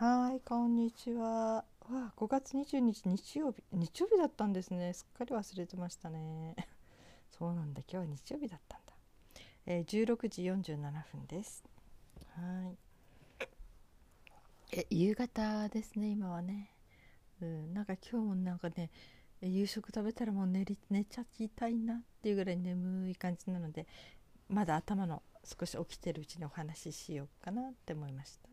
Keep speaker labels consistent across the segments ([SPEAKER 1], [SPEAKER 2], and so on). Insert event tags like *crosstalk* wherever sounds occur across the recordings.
[SPEAKER 1] はいこんにちは。わ5月22日日曜日。日曜日だったんですね。すっかり忘れてましたね。*laughs* そうなんだ。今日は日曜日だったんだ、えー、16時47分です。はい。え夕方ですね今はね。うんなんか今日もなんかね夕食食べたらもう寝り寝ちゃいたいなっていうぐらい眠い感じなのでまだ頭の少し起きてるうちにお話ししようかなって思いました。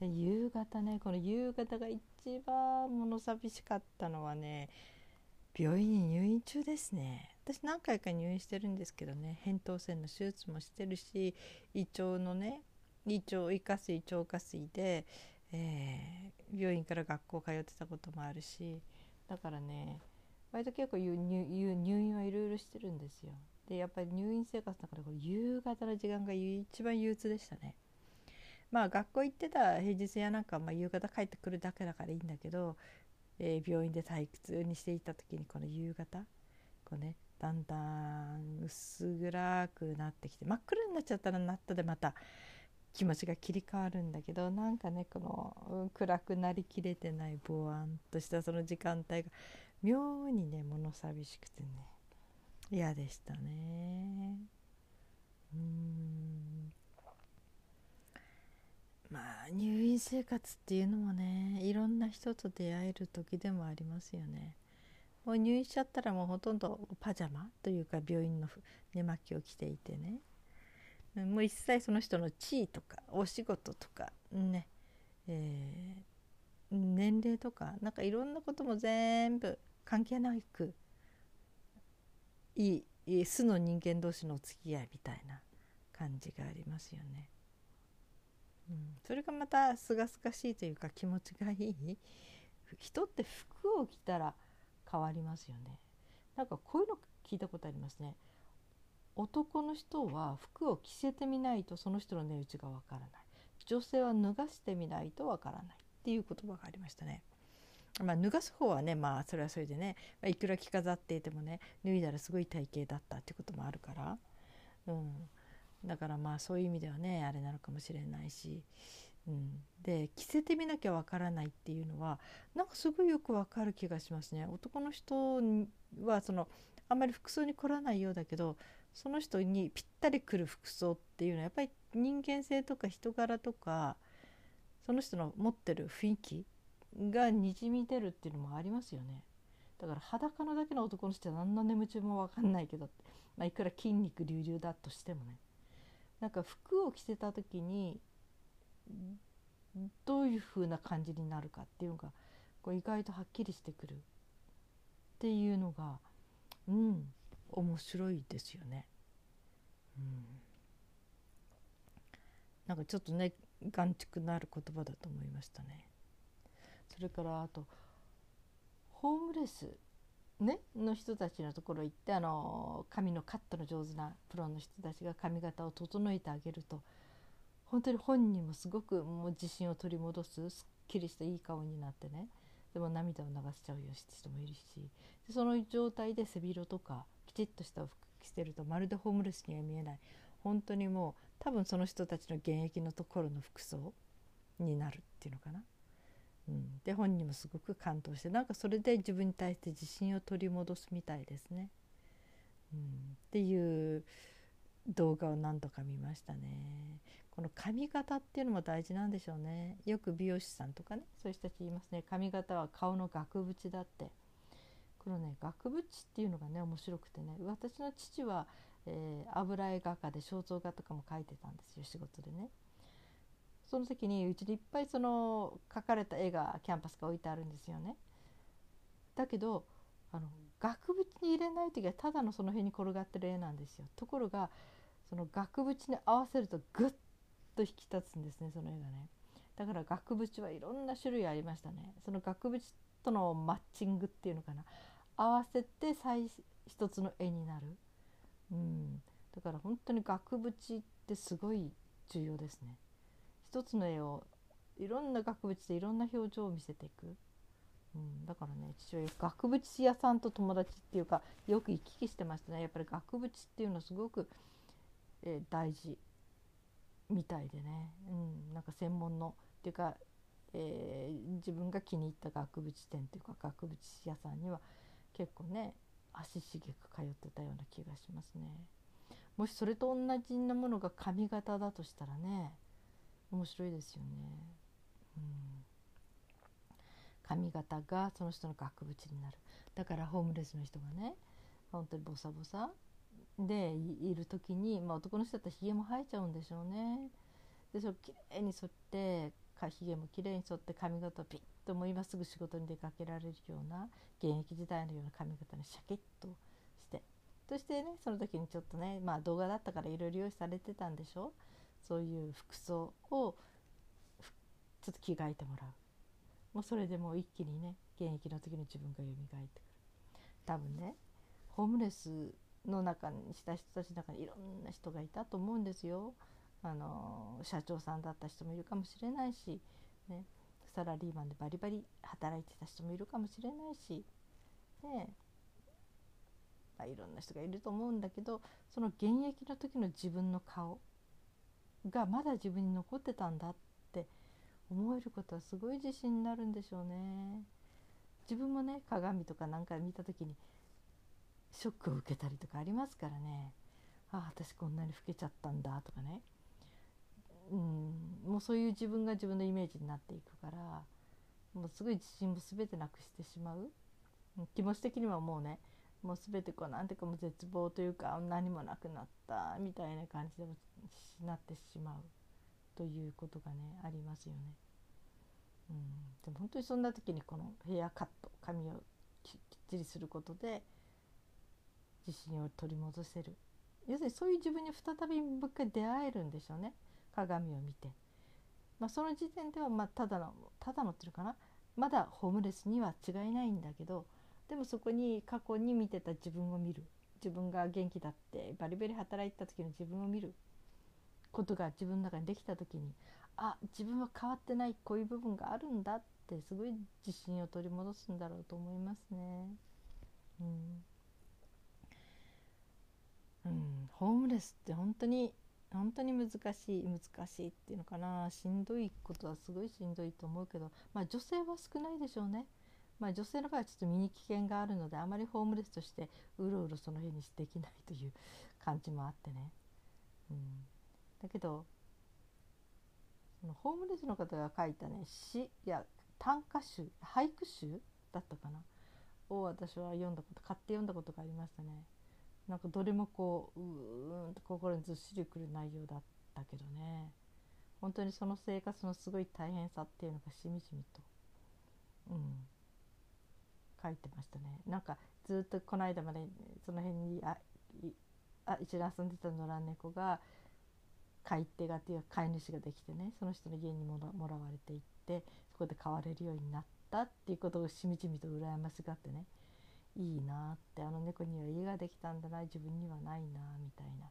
[SPEAKER 1] 夕方ねこの夕方が一番物寂しかったのはね病院に入院中ですね。私何回か入院してるんですけどね扁桃腺の手術もしてるし胃腸のね胃腸胃下垂腸下垂で、えー、病院から学校通ってたこともあるしだからね割と結構入院はいろいろしてるんですよ。でやっぱり入院生活だからこれ夕方の時間が一番憂鬱でしたね。まあ学校行ってた平日やなんかまあ夕方帰ってくるだけだからいいんだけど、えー、病院で退屈にしていた時にこの夕方こうねだんだん薄暗くなってきて真っ暗になっちゃったらなったでまた気持ちが切り替わるんだけどなんかねこの暗くなりきれてないぼわんとしたその時間帯が妙にね物寂しくてね嫌でしたね。うん。まあ入院生活っていうのもねいろんな人と出会える時でもありますよねもう入院しちゃったらもうほとんどパジャマというか病院の寝巻きを着ていてねもう一切その人の地位とかお仕事とかね、えー、年齢とかなんかいろんなことも全部関係なくいい素の人間同士のお付き合いみたいな感じがありますよね。うん、それがまたすがすがしいというか気持ちがいい？人って服を着たら変わりますよね。なんかこういうの聞いたことありますね。男の人は服を着せてみないとその人の値打ちがわからない。女性は脱がしてみないとわからない。っていう言葉がありましたね。まあ、脱がす方はねまあそれはそれでね、まあ、いくら着飾っていてもね脱いだらすごい体型だったっていうこともあるから、うん、だからまあそういう意味ではねあれなのかもしれないし、うん、で着せてみなきゃわからないっていうのはなんかすごいよくわかる気がしますね。男の人はそのあんまり服装に凝らないようだけどその人にぴったりくる服装っていうのはやっぱり人間性とか人柄とかその人の持ってる雰囲気がにじみ出るっていうのもありますよね。だから裸のだけの男の人は何の眠ちも分かんないけど、まあ、いくら筋肉隆々だとしてもね。なんか服を着せた時にどういう風な感じになるかっていうのがこう意外とはっきりしてくるっていうのがうん面白いですよね。うん、なんかちょっとね眼蓄のある言葉だと思いましたね。それからあとホームレス、ね、の人たちのところ行ってあの髪のカットの上手なプロの人たちが髪型を整えてあげると本当に本人もすごくもう自信を取り戻すすっきりしたいい顔になってねでも涙を流しちゃうような人もいるしでその状態で背広とかきちっとした服着てるとまるでホームレスには見えない本当にもう多分その人たちの現役のところの服装になるっていうのかな。うん、で本人もすごく感動してなんかそれで自分に対して自信を取り戻すみたいですね。うん、っていう動画を何度か見ましたね。この髪型っていうのも大事なんでしょうね。よく美容師さんとかねそういう人たち言いますね髪型は顔の額縁だって。このね額縁っていうのがね面白くてね私の父は、えー、油絵画家で肖像画とかも描いてたんですよ仕事でね。その時にうちにいっぱいその描かれた絵がキャンパスが置いてあるんですよね。だけどあの額縁に入れない時はただのその辺に転がってる絵なんですよ。ところがその額縁に合わせるとグッと引き立つんですねその絵がね。だから額縁はいろんな種類ありましたね。その額縁とのマッチングっていうのかな合わせて最一つの絵になる。うん、だから本当に額縁ってすごい重要ですね。一つの絵をいろんな額縁でいろんな表情を見せていく、うん、だからね父親額縁屋さんと友達っていうかよく行き来してましたね。やっぱり額縁っていうのはすごく、えー、大事みたいでね、うん、なんか専門のっていうかえー、自分が気に入った額縁店というか額縁屋さんには結構ね足しげく通ってたような気がしますね。もしそれと同じなものが髪型だとしたらね面白いですよね。うん、髪型がその人の額縁になる。だからホームレスの人がね本当にボサボサ。でいる時に、まあ、男の人だったらひげも生えちゃうんでしょうね。でそれきれいに剃ってひげもきれいに剃って髪型をピッともう今すぐ仕事に出かけられるような現役時代のような髪型にシャキッとして。そしてねその時にちょっとねまあ動画だったからいろいろ用意されてたんでしょう。そういう服装をちょっと着替えてもらうもうそれでもう一気にね現役の時の自分が蘇ってくる多分ねホームレスの中にした人たちの中にいろんな人がいたと思うんですよ。あの社長さんだった人もいるかもしれないし、ね、サラリーマンでバリバリ働いてた人もいるかもしれないし、ねまあ、いろんな人がいると思うんだけどその現役の時の自分の顔がまだ自分に残ってたんだって思えることはすごい自信になるんでしょうね。自分もね鏡とか何か見た時にショックを受けたりとかありますからね。ああ私こんなに老けちゃったんだとかね。うんもうそういう自分が自分のイメージになっていくからもうすごい自信も全てなくしてしまう。気持ち的にはもうねもう全てこうなんていうかもう絶望というか何もなくなったみたいな感じでなってしまうということがねありますよね。うん、でも本当にそんな時にこのヘアカット髪をきっちりすることで自信を取り戻せる。要するにそういう自分に再びもう一回出会えるんでしょうね。鏡を見て、まあ、その時点ではまあただのただのっていうかな。まだホームレスには違いないんだけどでもそこに過去に見てた自分を見る。自分が元気だってバリバリ働いた時の自分を見る。ことが自分の中にできた時にあ自分は変わってないこういう部分があるんだってすごい自信を取り戻すんだろうと思いますね。うん。うん、ホームレスって本当に本当に難しい難しいっていうのかな。しんどいことはすごいしんどいと思うけど、まあ、女性は少ないでしょうね。まあ、女性の場合はちょっと身に危険があるのであまりホームレスとしてうろうろその辺にできないという感じもあってね。うん、だけどそのホームレスの方が書いたね詩や短歌集俳句集だったかな？を私は読んだこと買って読んだことがありましたね。なんかどれもこううーんと心にずっしりくる内容だったけどね。本当にその生活のすごい大変さっていうのがしみじみと、うん、書いてましたね。なんかずっとこの間までその辺にああ一緒に遊んでた野良猫が飼い手がっていう飼い主ができてねその人の家にもらもらわれていってそこで飼われるようになったっていうことをしみじみと羨ましがってねいいなってあの猫には家ができたんだな自分にはないなみたいな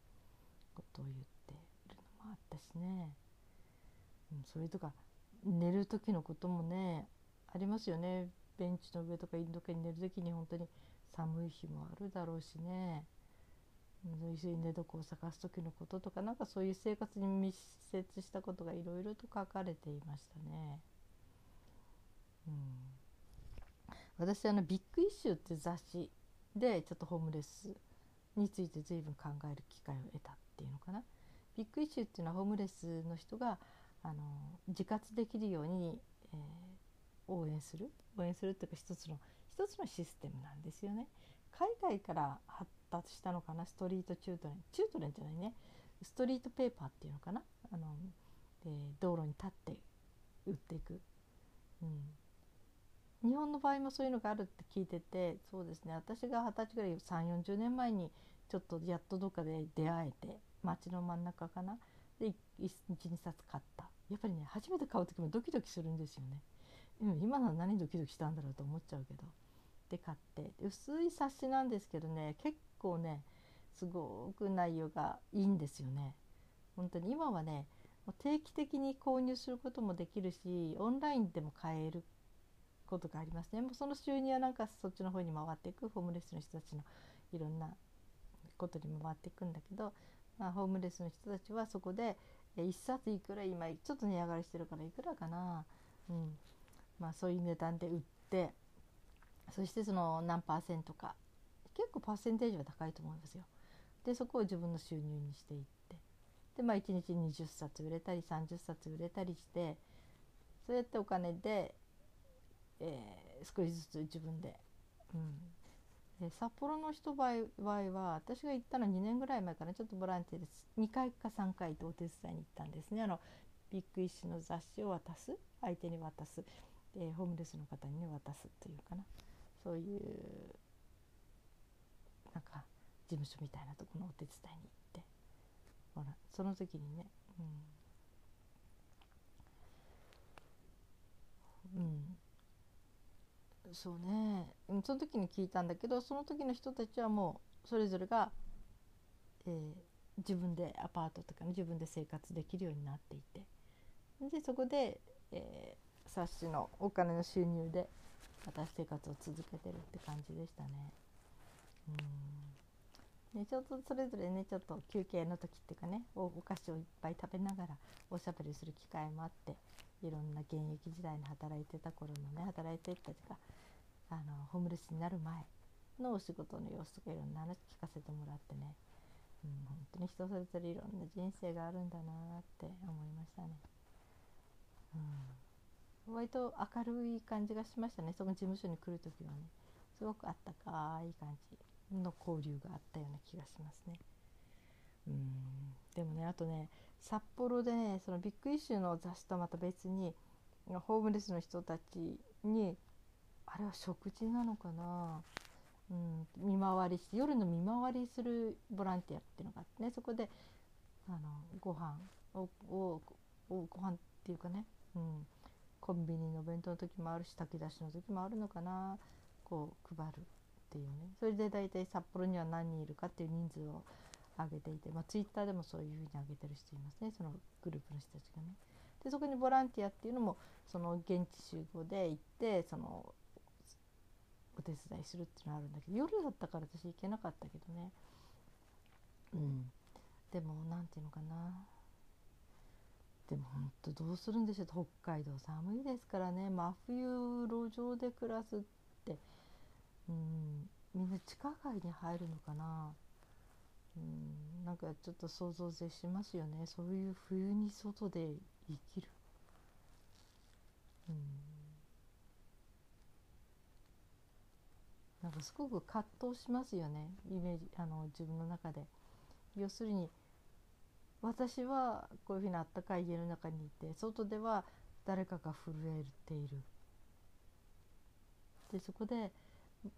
[SPEAKER 1] ことを言ってるのもあったしね、うん、それとか寝る時のこともねありますよね。ベンチの上とかインド系に寝る時に本当に寒い日もあるだろうしねそういう寝床を探す時のこととかなんかそういう生活に密接したことがいろいろと書かれていましたね。うん私あのビッグイシューって雑誌でちょっとホームレスについて随分考える機会を得たっていうのかな。ビッグイシューっていうのはホームレスの人があの自活できるように、えー、応援する？応援するっていうか一つの一つのシステムなんですよね。海外から発達したのかな？ストリートチュートレンチュートレンじゃないね。ストリートペーパーっていうのかな？あの、えー、道路に立って売っていく、うん、日本の場合もそういうのがあるって聞いててそうですね。私が二十歳ぐらい3 4 0年前にちょっとやっとどっかで出会えて街の真ん中かな？で12冊買った。やっぱりね初めて買う時もドキドキするんですよね、うん、今のは何ドキドキしたんだろうと思っちゃうけど。で買って。薄い冊子なんですけどね結構ねすごく内容がいいんですよね。本当に今はね定期的に購入することもできるしオンラインでも買えることがありますね。もうその収入はなんかそっちの方に回っていくホームレスの人たちのいろんなことにも回っていくんだけど、まあ、ホームレスの人たちはそこで1冊いくら今ちょっと値上がりしてるからいくらかな。うん。まあ、そういう値段で売ってそしてその何パーセントか。結構パーセンテージは高いと思いますよ。でそこを自分の収入にしていって。で、まあ、1日20冊売れたり30冊売れたりしてそうやってお金で、えー、少しずつ自分で、うん、で札幌の人場合は私が行ったのは2年ぐらい前からちょっとボランティアで2回か3回とお手伝いに行ったんですね。あのビッグイッシュの雑誌を渡す相手に渡す、えー、ホームレスの方に、渡すというかな。そういうなんか事務所みたいなとこのお手伝いに行ってほらその時にね、うん、うん、そうね。その時に聞いたんだけどその時の人たちはもうそれぞれが、えー、自分でアパートとか、ね、自分で生活できるようになっていて。でそこで、えー、冊子のお金の収入で私生活を続けてるって感じでしたね。うんでちょっとそれぞれねちょっと休憩の時っていうかねおお菓子をいっぱい食べながらおしゃべりする機会もあっていろんな現役時代に働いてた頃のね働いてたというかあのホームレスになる前のお仕事の様子とかいろんな話聞かせてもらってね、うん、本当に人それぞれいろんな人生があるんだなって思いましたね。うん、割と明るい感じがしましたね。その事務所に来る時はね。すごくあったかい感じの交流があったような気がしますね。うん。でもねあとね札幌でねそのビッグイシューの雑誌とまた別にホームレスの人たちにあれは食事なのかな、うん、見回りして夜の見回りするボランティアっていうのがあってね。そこであのご飯ををご飯っていうかね、うん、コンビニの弁当の時もあるし炊き出しの時もあるのかな。こう配るっていうね。それで大体札幌には何人いるかっていう人数を上げていて、まあ、ツイッターでもそういうふうに上げてる人いますね。そのグループの人たちがね。でそこにボランティアっていうのもその現地集合で行ってそのお手伝いするっていうのはあるんだけど夜だったから私行けなかったけどね。うん。でも何て言うのかな。でも本当どうするんでしょう。北海道寒いですからね。真冬路上で暮らすって。うんみんな地下街に入るのかな。うんなんかちょっと想像絶しますよね。そういう冬に外で生きる。うん。なんかすごく葛藤しますよね。イメージあの自分の中で。要するに私はこういうふうなあったかい家の中にいて外では誰かが震えているでそこで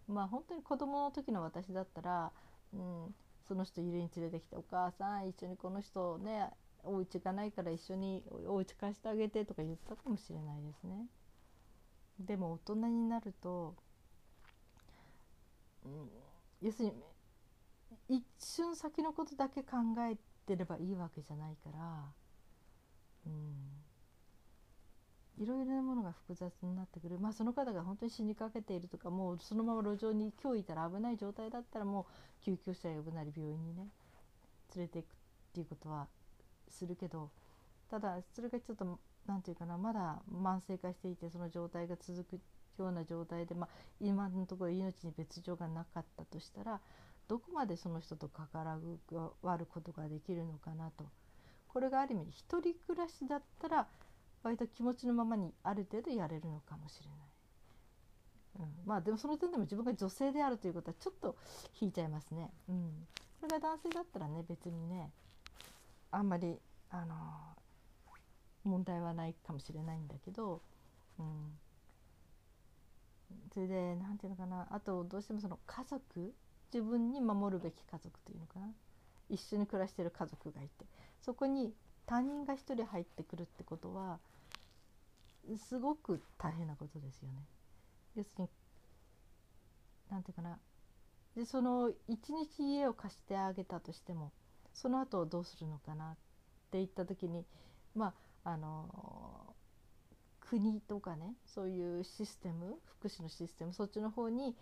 [SPEAKER 1] まあ本当に子供の時の私だったら、うん、その人家に連れてきて「お母さん一緒にこの人ねお家がないから一緒にお家貸してあげて」とか言ったかもしれないですね。でも大人になると、うん、要するに一瞬先のことだけ考えてればいいわけじゃないからうん。いろいろなものが複雑になってくる。まあその方が本当に死にかけているとかもうそのまま路上に今日いたら危ない状態だったらもう救急車呼ぶなり病院にね連れていくっていうことはするけどただそれがちょっと何て言うかなまだ慢性化していてその状態が続くような状態で、まあ、今のところ命に別状がなかったとしたらどこまでその人と関わることができるのかなと。これがある意味一人暮らしだったら割と気持ちのままにある程度やれるのかもしれない、うん、まあでもその点でも自分が女性であるということはちょっと引いちゃいますね、うん、これが男性だったらね別にねあんまりあの問題はないかもしれないんだけど、うん、それで何て言うのかな。あとどうしてもその家族自分に守るべき家族というのかな。一緒に暮らしてる家族がいて。そこに他人が一人入ってくるってことはすごく大変なことですよね。要するに何て言うかな。でその一日家を貸してあげたとしてもその後どうするのかなって言った時にまああの国とかねそういうシステム福祉のシステムそっちの方に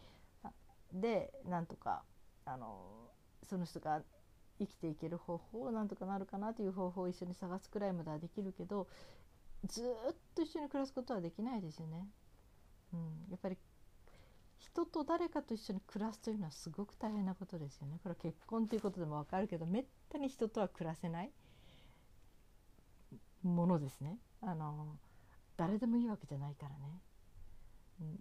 [SPEAKER 1] でなんとかあのその人が生きていける方法をなんとかなるかなという方法を一緒に探すくらいまではできるけどずっと一緒に暮らすことはできないですよね。うん、やっぱり人と誰かと一緒に暮らすというのはすごく大変なことですよね。これは結婚ということでも分かるけどめったに人とは暮らせないものですね。あの誰でもいいわけじゃないからね。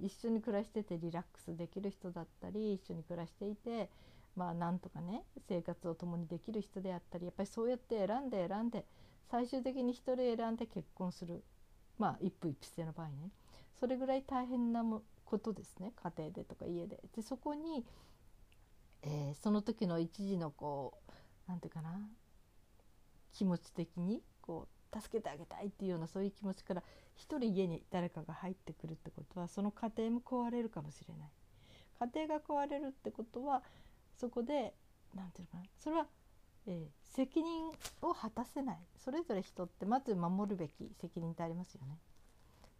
[SPEAKER 1] 一緒に暮らしててリラックスできる人だったり一緒に暮らしていてまあなんとかね生活を共にできる人であったりやっぱりそうやって選んで選んで最終的に一人選んで結婚するまあ一夫一妻制の場合ねそれぐらい大変なことですね家庭でとか家で。でそこに、えー、その時の一時のこう何て言うかな気持ち的にこう助けてあげたいっていうようなそういう気持ちから一人家に誰かが入ってくるってことはその家庭も壊れるかもしれない。家庭が壊れるってことはそこで何て言うのかなそれは、えー、責任を果たせないそれぞれ人ってまず守るべき責任ってありますよね。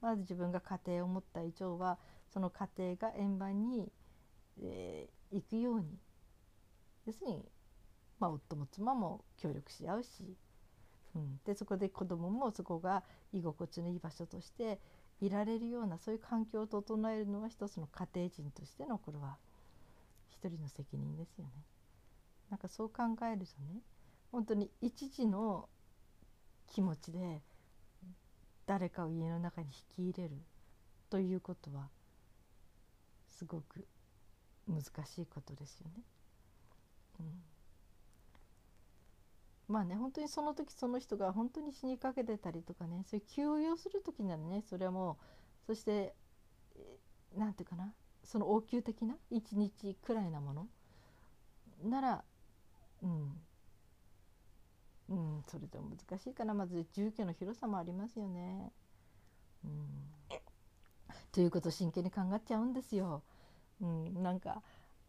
[SPEAKER 1] まず自分が家庭を持った以上はその家庭が円満に、えー、行くように要するに、まあ、夫も妻も協力し合うし、うん、でそこで子供もそこが居心地のいい場所としていられるようなそういう環境を整えるのは一つの家庭人としてのこれは一人の責任ですよね。なんかそう考えるとね本当に一時の気持ちで誰かを家の中に引き入れるということはすごく難しいことですよね。うん、まあね本当にその時その人が本当に死にかけてたりとかねそういう休養する時ならねそれはもうそして何て言うかなその応急的な1日くらいなものならうんうん、それでも難しいかなまず住居の広さもありますよね。うん、ということを真剣に考えちゃうんですよ。うん、なんか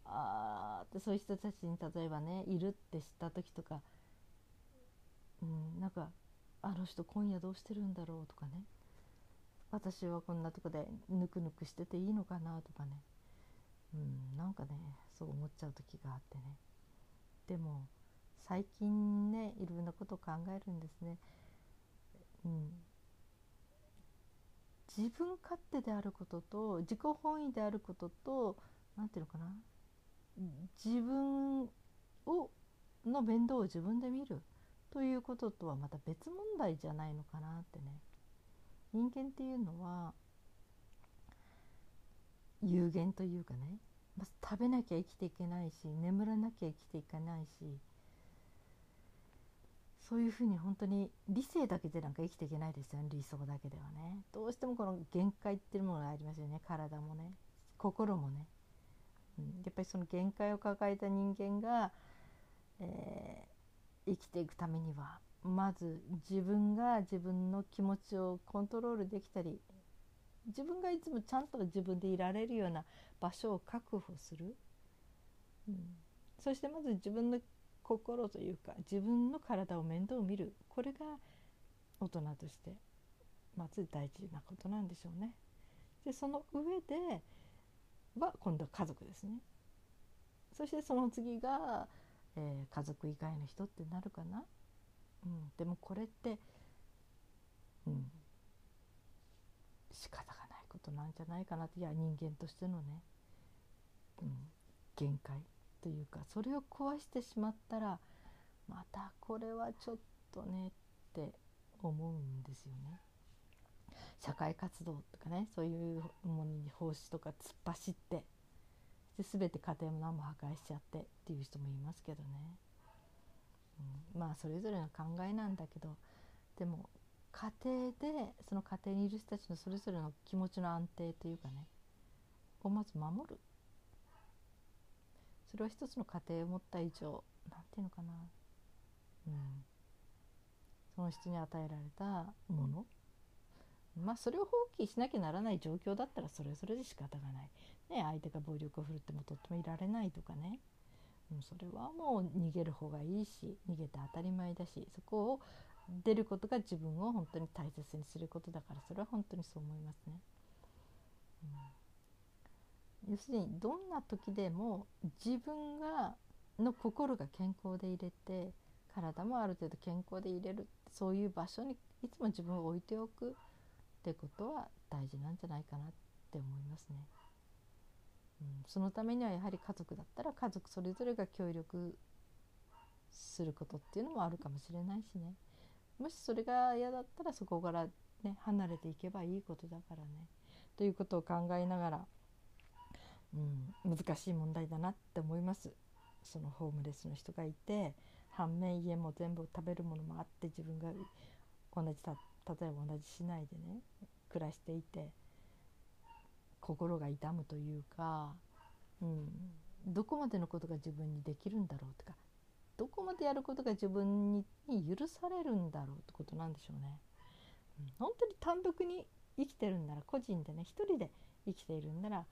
[SPEAKER 1] あってそういう人たちに例えばねいるって知った時とか、うん、なんかあの人今夜どうしてるんだろうとかね。私はこんなとこでぬくぬくしてていいのかなとかね、うん、なんかねそう思っちゃう時があってね。でも最近ねいろんなことを考えるんですね。うん、自分勝手であることと自己本位であることと何ていうのかな。自分をの面倒を自分で見る。ということとはまた別問題じゃないのかなってね。人間っていうのは有限というかね、まず食べなきゃ生きていけないし眠らなきゃ生きていけないしそういうふうに本当に理性だけでなんか生きていけないですよね理想だけではね。どうしてもこの限界っていうものがありますよね体もね心もね、うん、やっぱりその限界を抱えた人間が、えー、生きていくためにはまず自分が自分の気持ちをコントロールできたり自分がいつもちゃんと自分でいられるような場所を確保する、うん、そしてまず自分の心というか自分の体を面倒見るこれが大人としてまず大事なことなんでしょうね。でその上では今度は家族ですね。そしてその次が、えー、家族以外の人ってなるかな？うん、でもこれって、うん、仕方がないことなんじゃないかなって。いや人間としてのね、うん、限界というかそれを壊してしまったらまたこれはちょっとねって思うんですよね。社会活動とかねそういうものに奉仕とか突っ走ってで全て家庭も何も破壊しちゃってっていう人もいますけどね、うん、まあそれぞれの考えなんだけどでも家庭でその家庭にいる人たちのそれぞれの気持ちの安定というかねをまず守る。それは一つの家庭を持った以上何て言うのかな、うん、その人に与えられたもの。まあそれを放棄しなきゃならない状況だったらそれはそれで仕方がない、ね、相手が暴力を振るってもとってもいられないとかね、う、それはもう逃げる方がいいし逃げて当たり前だしそこを出ることが自分を本当に大切にすることだからそれは本当にそう思いますね。うん要するにどんな時でも自分がの心が健康でいれて体もある程度健康でいれるそういう場所にいつも自分を置いておくってことは大事なんじゃないかなって思いますね。そのためにはやはり家族だったら家族それぞれが協力することっていうのもあるかもしれないしね。もしそれが嫌だったらそこからね離れていけばいいことだからね。ということを考えながら、うん、難しい問題だなって思います。そのホームレスの人がいて反面家も全部食べるものもあって自分が同じ例えば同じ市内でね暮らしていて心が痛むというか、うん、どこまでのことが自分にできるんだろうとかどこまでやることが自分に許されるんだろうってことなんでしょうね。うん、本当に単独に生きてるんなら個人でね一人で生きているんなら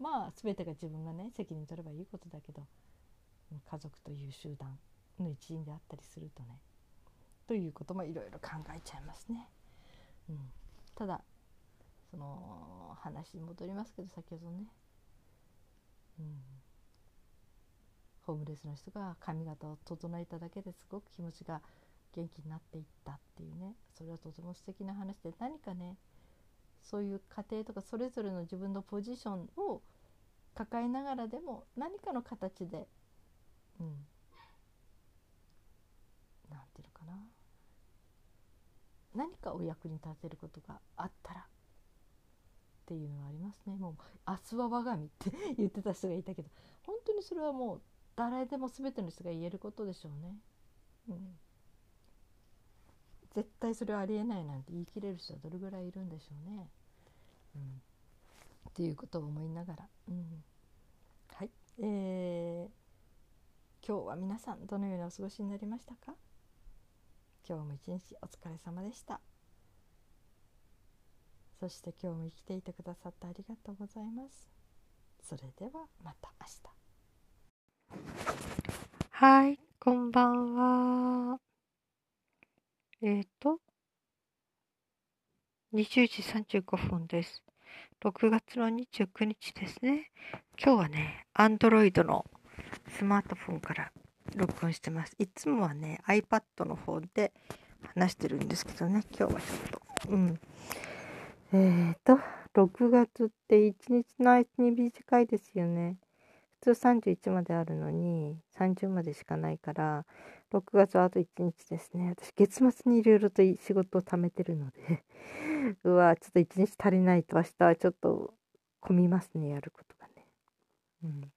[SPEAKER 1] まあ全てが自分がね責任取ればいいことだけど家族という集団の一員であったりするとねということもいろいろ考えちゃいますね。うん、ただその話に戻りますけど先ほどね、うん、ホームレスの人が髪型を整えただけですごく気持ちが元気になっていったっていうね。それはとても素敵な話で何かねそういう家庭とかそれぞれの自分のポジションを抱えながらでも何かの形でうん。何て言うのかな。何かお役に立てることがあったらっていうのはありますね。もう明日は我が身って言ってた人がいたけど本当にそれはもう誰でも全ての人が言えることでしょうね。うん、絶対それはありえないなんて言い切れる人はどれぐらいいるんでしょうね。うん、っていうことを思いながら、うん、はい、えー、今日は皆さんどのようにお過ごしになりましたか？今日も一日お疲れ様でした。そして今日も生きていてくださってありがとうございます。それではまた明日。はい、こんばんは。えっ、ー、と、20時35分です。6月の29日ですね。今日はね、Android のスマートフォンから録音してます。いつもはね、iPad の方で話してるんですけどね、今日はちょっと、うん。えーと、6月って1日の間に短いですよね。普通31まであるのに30までしかないから6月はあと1日ですね。私月末にいろいろと仕事を貯めてるので *laughs* うわちょっと1日足りないと明日はちょっと混みますねやることがね。うん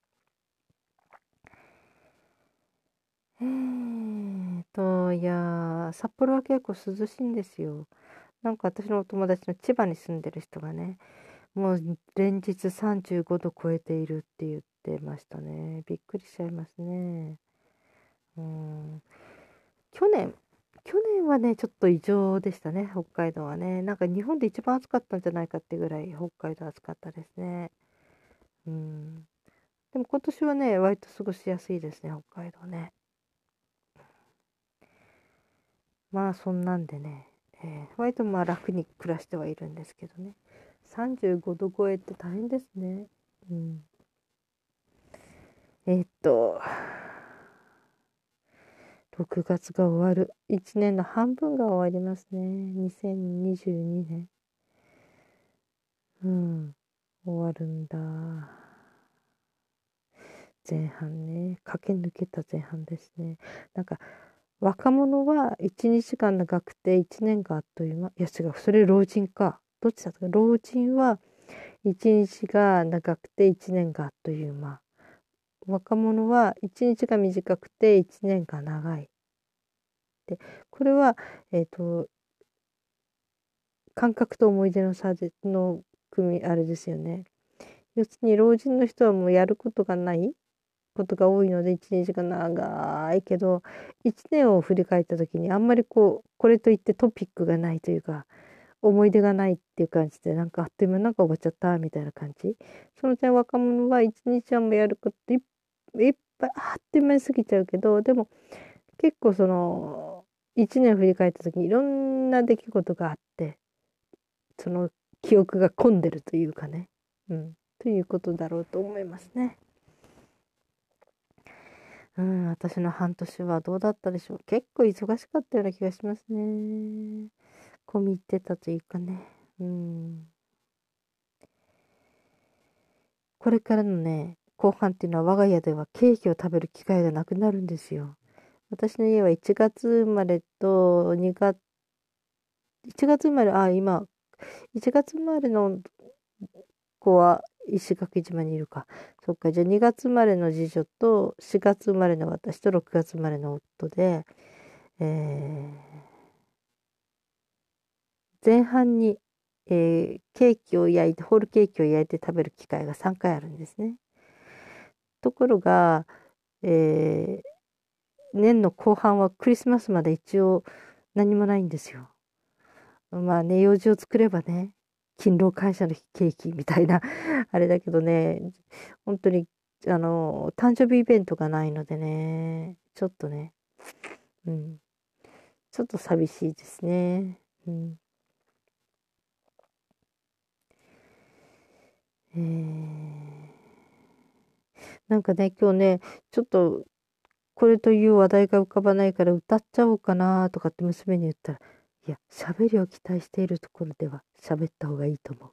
[SPEAKER 1] えーと、いや札幌は結構涼しいんですよ。なんか私のお友達の千葉に住んでる人がね、もう連日35度超えているって言ってましたね。びっくりしちゃいますね。うん。去年、去年はね、ちょっと異常でしたね、北海道はね。なんか日本で一番暑かったんじゃないかってぐらい北海道暑かったですね。うん。でも今年はね、割と過ごしやすいですね、北海道ね。まあそんなんでね、えー、割とまあ楽に暮らしてはいるんですけどね。35度超えって大変ですね。うん。えー、っと6月が終わる。1年の半分が終わりますね。2022年。うん。終わるんだ。前半ね。駆け抜けた前半ですね。なんか若者は1日間長くて1年があっという間。いや違う。それ老人か。どっちだったか。老人は1日が長くて1年があっという間。若者は1日が短くて1年が長い。でこれはえっ、ー、と感覚と思い出の差での組あれですよね。要するに老人の人はもうやることがない。ことが多いので一日が長いけど1年を振り返った時にあんまりこうこれといってトピックがないというか思い出がないっていう感じでなんかあっという間なんか終わっちゃったみたいな感じ。その点若者は一日はもうやることいっぱいあっという間に過ぎちゃうけどでも結構その1年振り返った時にいろんな出来事があってその記憶が混んでるというかね、うん、ということだろうと思いますね。うん、私の半年はどうだったでしょう。結構忙しかったような気がしますね。込み入ってたというかね。うんこれからのね後半っていうのは我が家ではケーキを食べる機会がなくなるんですよ。私の家は1月生まれと2月1月生まれあ今1月生まれの子は石垣島にいるかそっかじゃあ2月生まれの次女と4月生まれの私と6月生まれの夫で、えー、前半に、えー、ケーキを焼いてホールケーキを焼いて食べる機会が3回あるんですね。ところが、えー、年の後半はクリスマスまで一応何もないんですよ。まあね、用事を作ればね、勤労感謝のケーキみたいな *laughs* あれだけどね、本当に、あの、誕生日イベントがないのでね、ちょっとね、うん、ちょっと寂しいですね。うん。えー、なんかね、今日ね、ちょっと、これという話題が浮かばないから歌っちゃおうかなとかって娘に言ったら、いや、喋りを期待しているところでは喋った方がいいと思うっ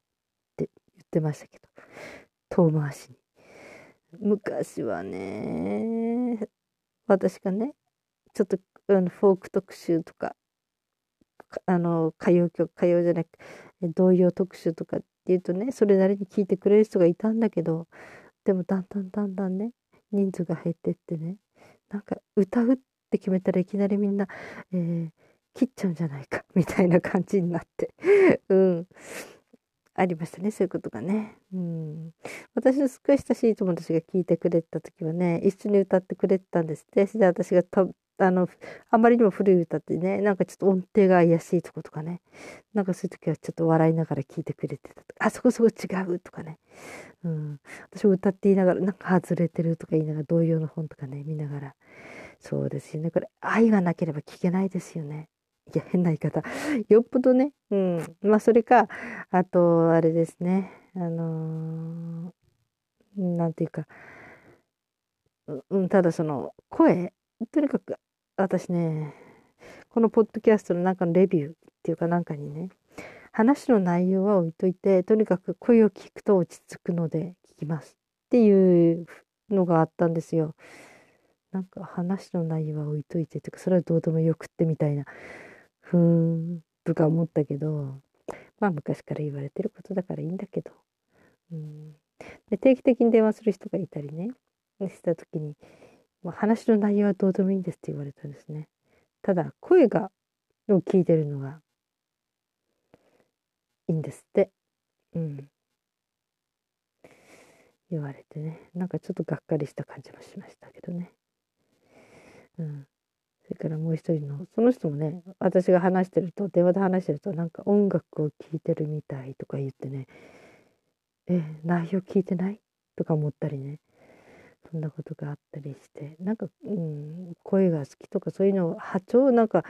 [SPEAKER 1] て言ってましたけど、遠回しに。昔はね、私がね、ちょっとあのフォーク特集とか、あの、歌謡曲、歌謡じゃなく童謡特集とかっていうとね、それなりに聞いてくれる人がいたんだけど、でもだんだんだんだんね、人数が減ってってね、なんか歌うって決めたらいきなりみんな、えー切っちゃうんじゃないかみたいな感じになって。*laughs* うん。ありましたねそういうことがね。うん。私のすっごい親しい友達が聞いてくれた時はね一緒に歌ってくれてたんですって。で私がとあのあまりにも古い歌ってねなんかちょっと音程が怪しいとことかね。なんかそういう時はちょっと笑いながら聞いてくれてたとか。あそこそこ違うとかね、うん、私も歌って言いながらなんか外れてるとか言いながら童謡の本とかね見ながら。そうですよね。これ愛がなければ聞けないですよね。いや、変な言い方。*laughs* よっぽどね。うん。まあ、それか、あと、あれですね。あのー、なんていうか、うん、ただその、声、とにかく、私ね、このポッドキャストの中のレビューっていうかなんかにね、話の内容は置いといて、とにかく声を聞くと落ち着くので聞きますっていうのがあったんですよ。なんか話の内容は置いといてとか、それはどうでもよくってみたいな。ふーんとか思ったけどまあ昔から言われてることだからいいんだけど、うん、で定期的に電話する人がいたりねした時に、まあ、話の内容はどうでもいいんですって言われたんですね。ただ声がを聞いてるのがいいんですって。うん。言われてね。なんかちょっとがっかりした感じもしましたけどね。うん。それからもう一人のその人もね私が話してると電話で話してるとなんか音楽を聴いてるみたいとか言ってねえ内容聞いてない？とか思ったりねそんなことがあったりしてなんか、うん、声が好きとかそういうの波長なんか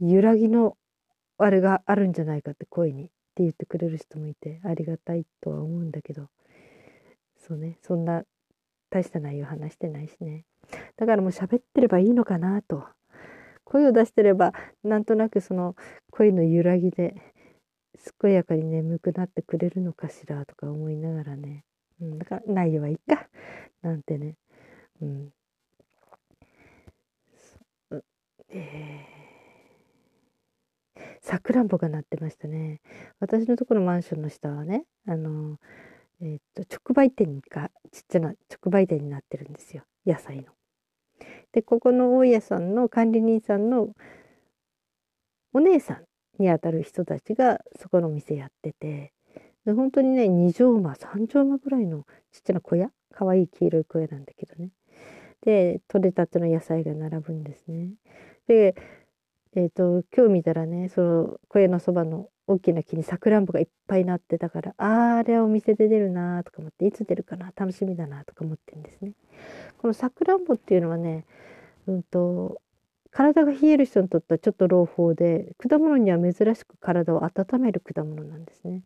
[SPEAKER 1] 揺らぎのあれがあるんじゃないかって声にって言ってくれる人もいてありがたいとは思うんだけどそうねそんな大した内容話してないしね。だからもう喋ってればいいのかなと声を出してればなんとなくその声の揺らぎで健やかに眠くなってくれるのかしらとか思いながらね、うん、だから内容はいいか。なんてね、うん、えー、さくらんぼが鳴ってましたね。私のところマンションの下はねあのえー、っと直売店がちっちゃな直売店になってるんですよ。野菜の。でここの大家さんの管理人さんのお姉さんにあたる人たちがそこの店やっててで本当にね2畳間3畳間ぐらいのちっちゃな小屋かわいい黄色い小屋なんだけどね。で取れたての野菜が並ぶんですね。でえっ、ー、と今日見たらねその小屋のそばの大きな木にさくらんぼがいっぱいなってたからああれお店で出るなとか思っていつ出るかな楽しみだなとか思ってるんですね。このさくらんぼっていうのはね、うんと、体が冷える人にとってはちょっと朗報で果物には珍しく体を温める果物なんですね。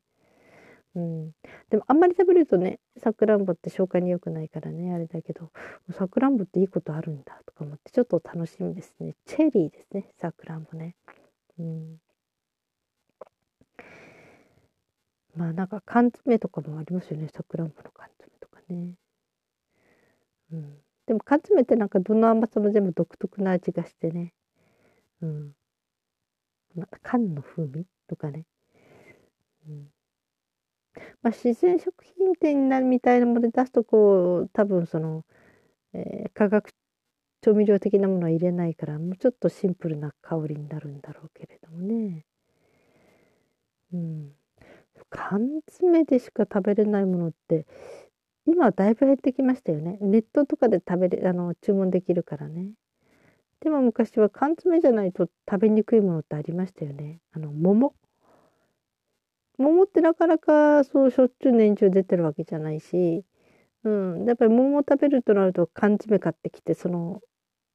[SPEAKER 1] うん、でもあんまり食べるとねさくらんぼって消化に良くないからねあれだけどさくらんぼっていいことあるんだとか思ってちょっと楽しみですねチェリーですねさくらんぼね。うんまあなんか缶詰とかもありますよねさくらんぼの缶詰とかね。うん、でも缶詰ってなんかどの甘さも全部独特な味がしてね。うん。缶の風味とかね。うんまあ、自然食品店になるみたいなもので出すとこう多分その、えー、化学調味料的なものは入れないからもうちょっとシンプルな香りになるんだろうけれどもね。うん、缶詰でしか食べれないものって今はだいぶ減ってきましたよね。ネットとかで食べれあの注文できるからね。でも昔は缶詰じゃないと食べにくいものってありましたよね。あの桃。桃ってなかなかそうしょっちゅう年中出てるわけじゃないし、うん、やっぱり桃を食べるとなると缶詰買ってきてその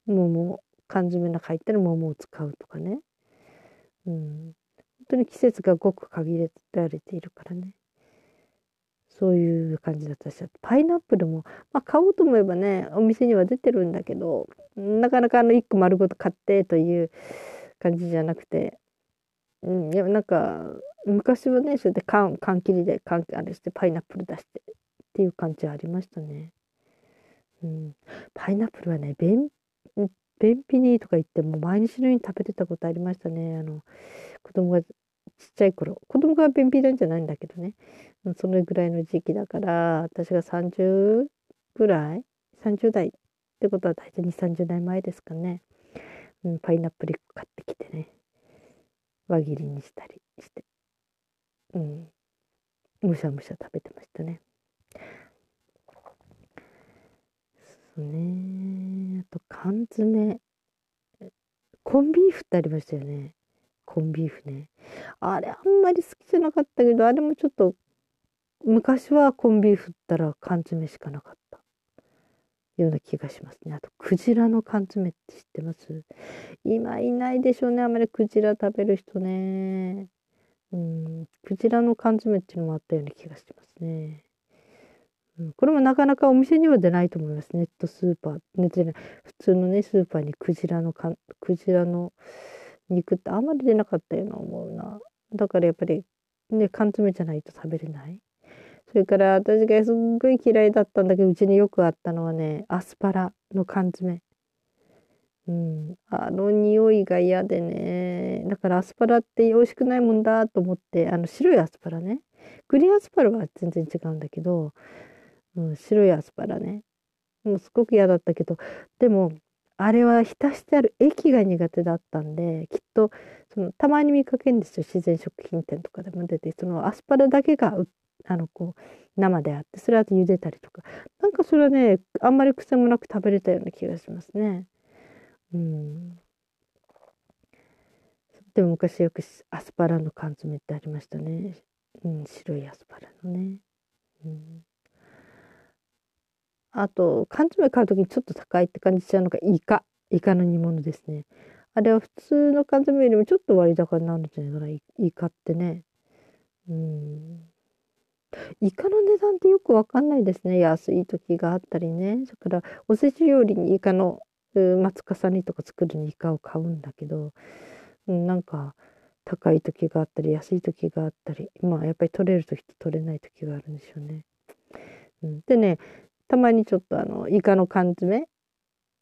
[SPEAKER 1] 桃缶詰の中入ってる桃を使うとかね、うん、当に季節がごく限られているからね。そういう感じだったしパイナップルも、まあ、買おうと思えばねお店には出てるんだけどなかなかあの1個丸ごと買ってという感じじゃなくて、うん、いやなんか昔はねそれで缶缶切りで缶あれしてパイナップル出してっていう感じはありましたね。うん、パイナップルはね便便秘にとか言っても毎日のように食べてたことありましたね。あの子供がちっちゃい頃子供が便秘なんじゃないんだけどね。そのぐらいの時期だから私が30ぐらい30代ってことは大体2 3 0代前ですかね、うん、パイナップル買ってきてね。輪切りにしたりして。うん。むしゃむしゃ食べてましたね。そうね。あと缶詰。コンビーフってありましたよね。コンビーフね。あれあんまり好きじゃなかったけどあれもちょっと昔はコンビーフったら缶詰しかなかった。ような気がしますね。あとクジラの缶詰って知ってます？今いないでしょうね。あまりクジラ食べる人ね。うん。クジラの缶詰っていうのもあったような気がしますね、うん、これもなかなかお店には出ないと思います。ネットスーパー。ネットじゃない。普通のねスーパーにクジラのかクジラの肉ってあんまり出なかったような思うな。だからやっぱりね缶詰じゃないと食べれない。それから私がすっごい嫌いだったんだけどうちによくあったのはねアスパラの缶詰。うん、あの匂いが嫌でね。だからアスパラって美味しくないもんだと思ってあの白いアスパラね。グリーンアスパラは全然違うんだけど、うん、白いアスパラね。もうすごく嫌だったけどでもあれは浸してある液が苦手だったんできっとそのたまに見かけるんですよ自然食品店とかでも出てそのアスパラだけがあのこう生であってそれあと茹でたりとかなんかそれはねあんまり癖もなく食べれたような気がしますね。うん。でも昔よくアスパラの缶詰ってありましたね。うん、白いアスパラのね。うん、あと缶詰買う時にちょっと高いって感じちゃうのがイカ。イカの煮物ですね。あれは普通の缶詰よりもちょっと割高になるんじゃないかなイカってね。うん。イカの値段ってよくわかんないですね。安い時があったりね。それからおせち料理にイカの松重ねとか作るにイカを買うんだけど、うん、なんか高い時があったり安い時があったり。まあやっぱり取れる時と取れない時があるんでしょうね。うん、でねたまにちょっとあのイカの缶詰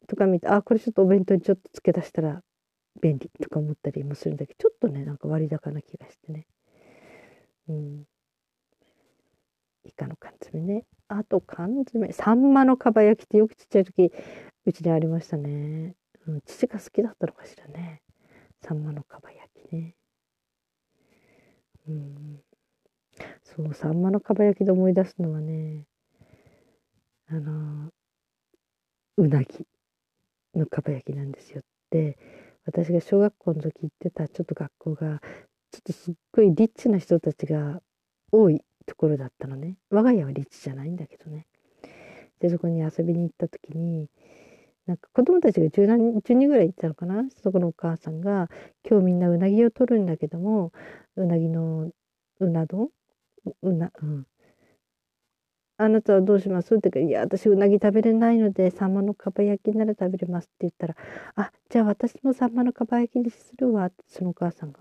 [SPEAKER 1] とか見てあこれちょっとお弁当にちょっと付け出したら便利とか思ったりもするんだけどちょっとねなんか割高な気がしてね。うん、イカの缶詰ね。あと缶詰。サンマのかば焼きってよくちっちゃい時うちにありましたね、うん、父が好きだったのかしらね。サンマのかば焼きね。うん。そうサンマのかば焼きで思い出すのはねあのうなぎのかば焼きなんですよ。って私が小学校の時行ってたちょっと学校がちょっとすっごいリッチな人たちが多いところだったのね。我が家はリッチじゃないんだけどね。でそこに遊びに行った時になんか子供たちが 10, 何10人ぐらい行ったのかな？そこのお母さんが「今日みんなうなぎを取るんだけどもうなぎのうな丼？うなうん。あなたはどうします？ってか、いや、私うなぎ食べれないので、サンマのかば焼きなら食べれますって言ったら、あ、じゃあ私もサンマのかば焼きにするわって、そのお母さんが。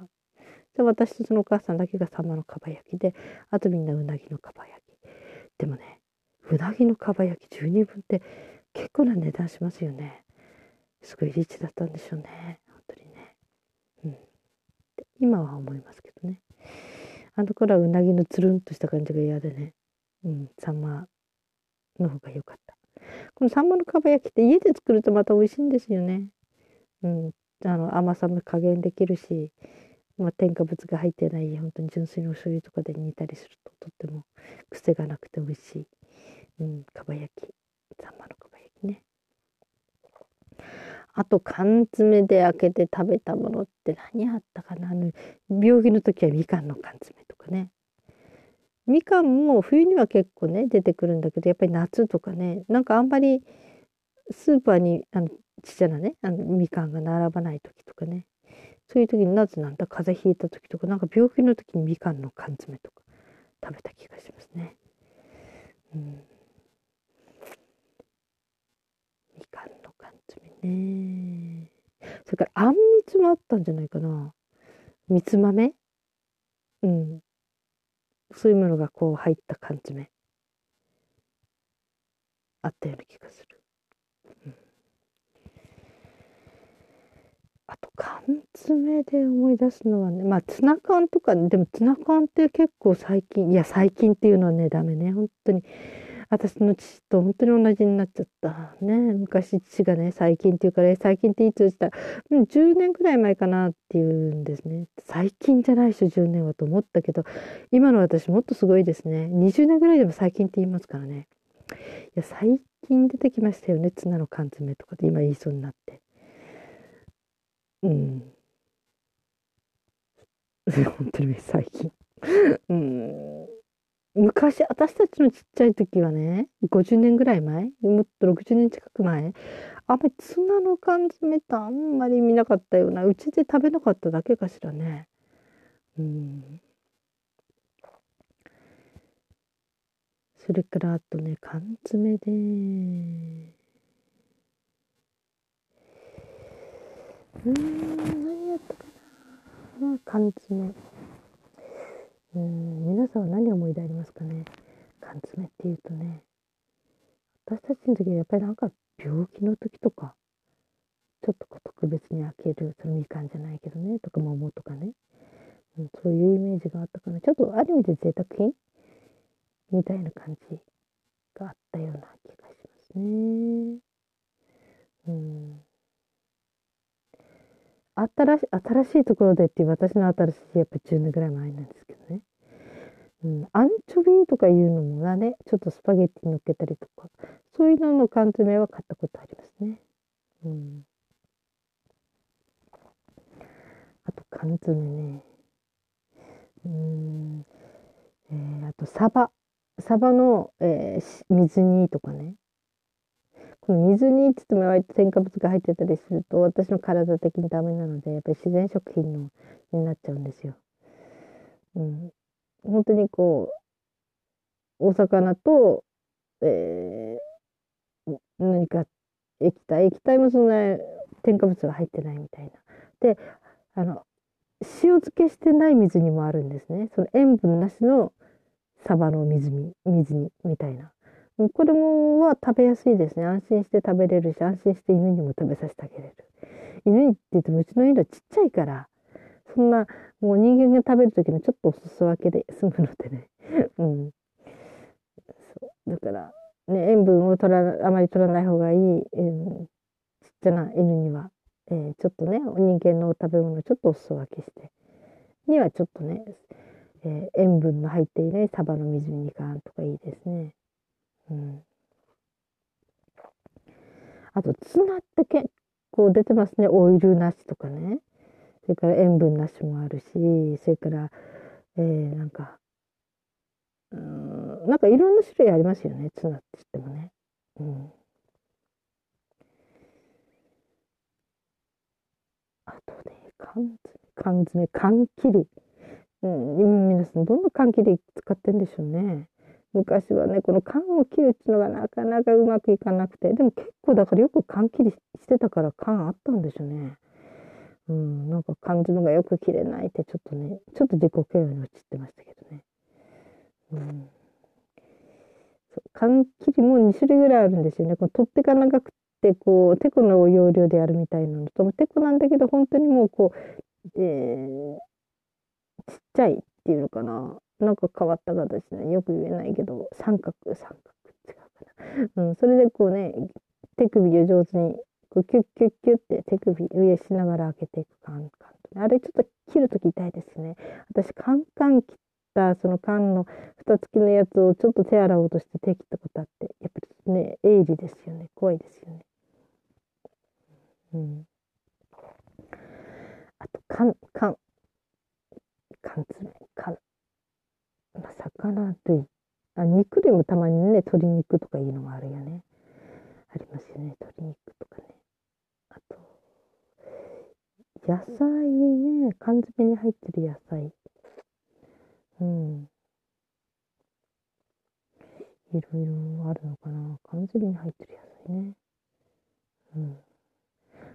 [SPEAKER 1] で私とそのお母さんだけがサンマのかば焼きであとみんなうなぎのかば焼きでもねうなぎのかば焼き12分って結構な値段しますよね。すごいリッチだったんでしょうね。本当にね。うん。今は思いますけどね。あの頃はうなぎのつるんとした感じが嫌でね。うんサンマの方が良かった。このサンマのかば焼きって家で作るとまた美味しいんですよね。うんあの甘さも加減できるしまあ、添加物が入ってない本当に純粋のお醤油とかで煮たりするととっても癖がなくて美味しい、うん、かば焼きサンマのかば焼きね。あと缶詰で開けて食べたものって何あったかな？あの病気の時はみかんの缶詰とかね。みかんも冬には結構ね出てくるんだけどやっぱり夏とかねなんかあんまりスーパーにあのちっちゃなねあのみかんが並ばない時とかねそういう時になぜなんだ風邪ひいた時とかなんか病気の時にみかんの缶詰とか食べた気がしますね。うん、みかんの缶詰ね。それからあんみつもあったんじゃないかな。みつ豆？うん。そういうものがこう入った缶詰。あったような気がする。あと缶詰で思い出すのはねまあツナ缶とかでもツナ缶って結構最近いや最近っていうのはねダメね本当に私の父と本当に同じになっちゃったね昔父がね最近っていうから最近っていつ言ったら、うん、10年くらい前かなっていうんですね最近じゃないでしょ10年はと思ったけど今の私もっとすごいですね20年ぐらいでも最近って言いますからねいや最近出てきましたよねツナの缶詰とかで今言いそうになってうん。*laughs* 本当に最近。うん。昔、私たちのちっちゃい時はね、50年ぐらい前もっと60年近く前あんまりツナの缶詰ってあんまり見なかったような、うちで食べなかっただけかしらね。うん。それからあとね、缶詰で、うん何やったかな缶詰うん皆さんは何を思い出ありますかね？缶詰っていうとね。私たちの時はやっぱりなんか病気の時とかちょっと特別に開けるそのみかんじゃないけどねとか桃とかね、うん、そういうイメージがあったかな。ちょっとある意味で贅沢品みたいな感じがあったような気がしますね。うん。新し新しいところでっていう私の新しいやっぱ10年ぐらい前なんですけどね、うん、アンチョビとかいうのもがねちょっとスパゲッティ乗っけたりとかそういうのの缶詰は買ったことありますね。うん、あと缶詰ね。うん。えー、あとサバ。サバの、えー、水煮とかね。この水につつも割と添加物が入ってたりすると私の体的にダメなのでやっぱり自然食品のになっちゃうんですよ。うん、本当にこうお魚と、えー、何か液体液体もそんな添加物が入ってないみたいな。であの塩漬けしてない水にもあるんですね。その塩分なしのサバの水煮水煮みたいな。これもは食べやすいですね。安心して食べれるし、安心して犬にも食べさせてあげれる。犬にって言ってもうちの犬はちっちゃいから、そんなもう人間が食べる時のちょっとお裾分けで *laughs* 済むのでね。*laughs* うん。そうだから、ね、塩分を取らあまり取らない方がいい、えー、ちっちゃな犬には、えー、ちょっとね、人間の食べ物をちょっとお裾分けして、にはちょっとね、えー、塩分の入っていないサバの水煮缶とかいいですね。うん、あとツナって結構出てますね。オイルなしとかね。それから塩分なしもあるしそれからえー、なんかうんなんかいろんな種類ありますよね。ツナって言ってもね。うん。あとね、缶詰、缶詰、缶切り。うん、今皆さんどんな缶切り使ってんでしょうね。昔はねこの缶を切るっていうのがなかなかうまくいかなくてでも結構だからよく缶切りしてたから缶あったんでしょうね。うん、なんか缶詰がよく切れないってちょっとねちょっと自己嫌悪に陥ってましたけどね。うん缶切りも2種類ぐらいあるんですよね。この取っ手が長くてこうテコの要領でやるみたいなのとテコなんだけど本当にもうこう、えー、ちっちゃいっていうのかななんか変わった形ね。よく言えないけど三角三角違うかな、うん、それでこうね手首を上手にこうキュッキュッキュッって手首上しながら開けていく感じあれちょっと切るとき痛いですね。私カンカン切ったその缶の蓋付きのやつをちょっと手洗おうとして手切ったことあってやっぱりね鋭利ですよね。怖いですよね。うん。あと缶缶缶詰缶。まあ、魚類あ肉類もたまにね鶏肉とかいうのもあるよね。ありますよね鶏肉とかね。あと野菜ね缶詰に入ってる野菜。うん。いろいろあるのかな。缶詰に入ってる野菜ね。うん。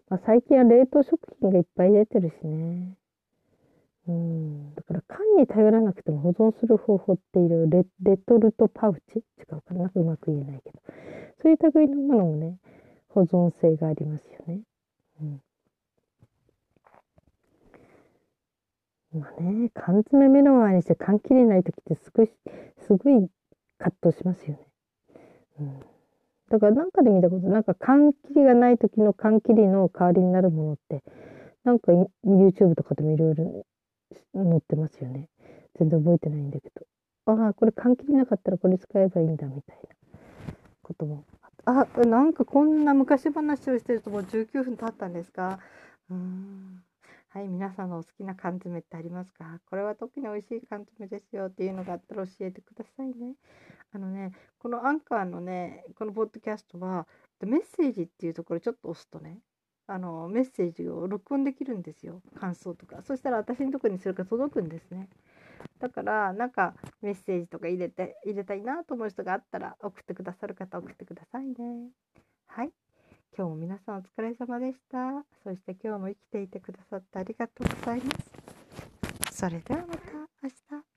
[SPEAKER 1] まあ最近は冷凍食品がいっぱい出てるしね。うん、だから缶に頼らなくても保存する方法っているレレトルトパウチ？違うかな？うまく言えないけど。そういう類のものもね保存性がありますよね。うん、まあね缶詰目の前にして缶切れない時ってすごいすごい葛藤しますよね。うん、だからなんかで見たことなんか缶切りがない時の缶切りの代わりになるものってなんか YouTube とかでもいろいろ載ってますよね。全然覚えてないんだけど。ああ、これ換気りなかったらこれ使えばいいんだみたいなことも。あ、なんかこんな昔話をしてるともう19分経ったんですか？うーん。はい、皆さんのお好きな缶詰ってありますか？これは特に美味しい缶詰ですよっていうのがあったら教えてくださいね。あのね、このアンカーのね、このポッドキャストは、メッセージっていうところちょっと押すとね、あのメッセージを録音できるんですよ。感想とか。そしたら私のとこにそれが届くんですね。だからなんかメッセージとか入れて入れたいなと思う人があったら送ってくださる方送ってくださいね。はい。今日も皆さんお疲れ様でした。そして今日も生きていてくださってありがとうございます。それではまた明日。